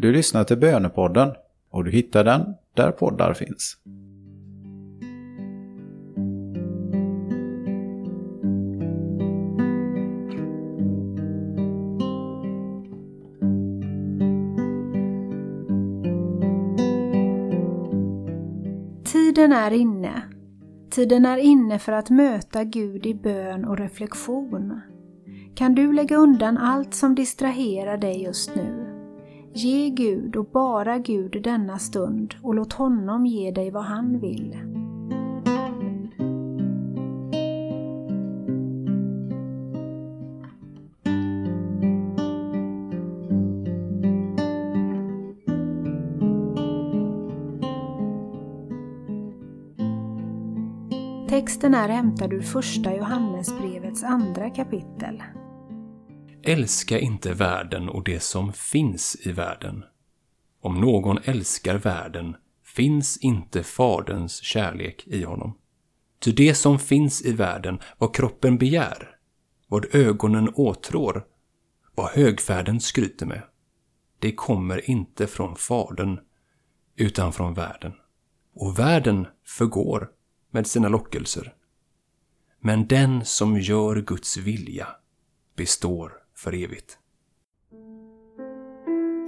Du lyssnar till Bönepodden och du hittar den där poddar finns. Tiden är inne. Tiden är inne för att möta Gud i bön och reflektion. Kan du lägga undan allt som distraherar dig just nu? Ge Gud och bara Gud denna stund och låt honom ge dig vad han vill. Texten är hämtad ur första Johannesbrevets andra kapitel. Älska inte världen och det som finns i världen. Om någon älskar världen finns inte Faderns kärlek i honom. Ty det som finns i världen, vad kroppen begär, vad ögonen åtrår, vad högfärden skryter med, det kommer inte från Fadern, utan från världen. Och världen förgår med sina lockelser. Men den som gör Guds vilja består för evigt.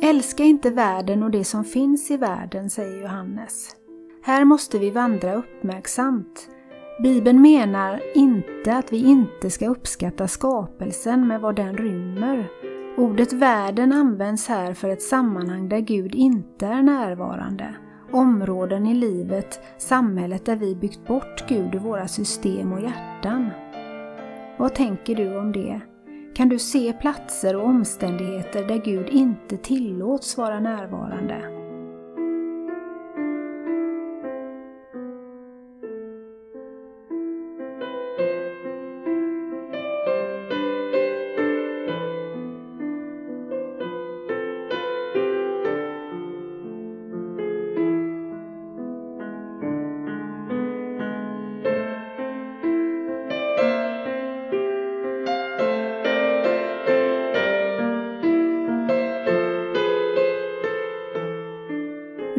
Älska inte världen och det som finns i världen, säger Johannes. Här måste vi vandra uppmärksamt. Bibeln menar inte att vi inte ska uppskatta skapelsen med vad den rymmer. Ordet världen används här för ett sammanhang där Gud inte är närvarande. Områden i livet, samhället där vi byggt bort Gud i våra system och hjärtan. Vad tänker du om det? Kan du se platser och omständigheter där Gud inte tillåts vara närvarande.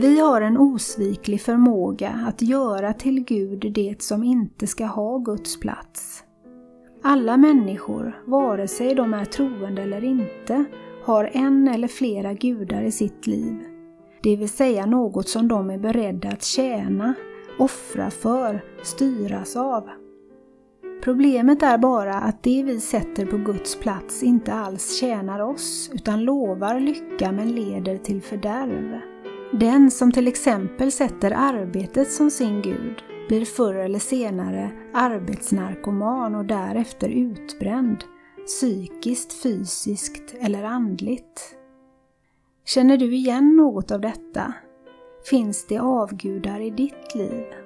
Vi har en osviklig förmåga att göra till Gud det som inte ska ha Guds plats. Alla människor, vare sig de är troende eller inte, har en eller flera gudar i sitt liv. Det vill säga något som de är beredda att tjäna, offra för, styras av. Problemet är bara att det vi sätter på Guds plats inte alls tjänar oss, utan lovar lycka men leder till fördärv. Den som till exempel sätter arbetet som sin gud blir förr eller senare arbetsnarkoman och därefter utbränd, psykiskt, fysiskt eller andligt. Känner du igen något av detta? Finns det avgudar i ditt liv?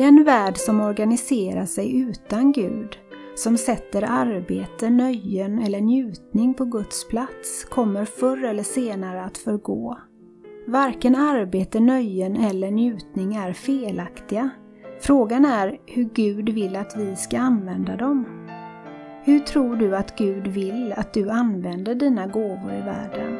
Den värld som organiserar sig utan Gud, som sätter arbete, nöjen eller njutning på Guds plats, kommer förr eller senare att förgå. Varken arbete, nöjen eller njutning är felaktiga. Frågan är hur Gud vill att vi ska använda dem. Hur tror du att Gud vill att du använder dina gåvor i världen?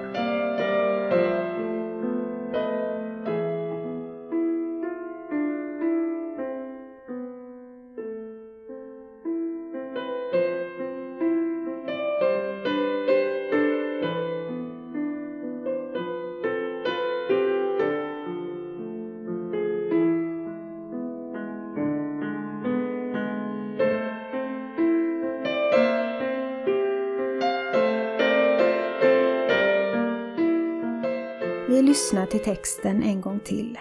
Vi lyssnar till texten en gång till.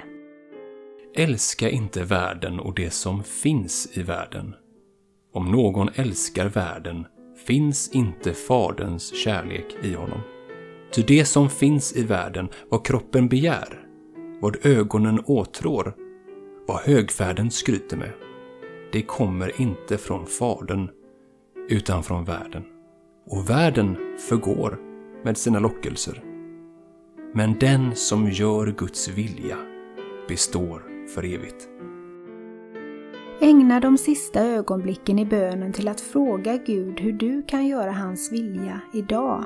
Älska inte världen och det som finns i världen. Om någon älskar världen finns inte Faderns kärlek i honom. Ty det som finns i världen, vad kroppen begär, vad ögonen åtrår, vad högfärden skryter med, det kommer inte från Fadern, utan från världen. Och världen förgår med sina lockelser. Men den som gör Guds vilja består för evigt. Ägna de sista ögonblicken i bönen till att fråga Gud hur du kan göra hans vilja idag.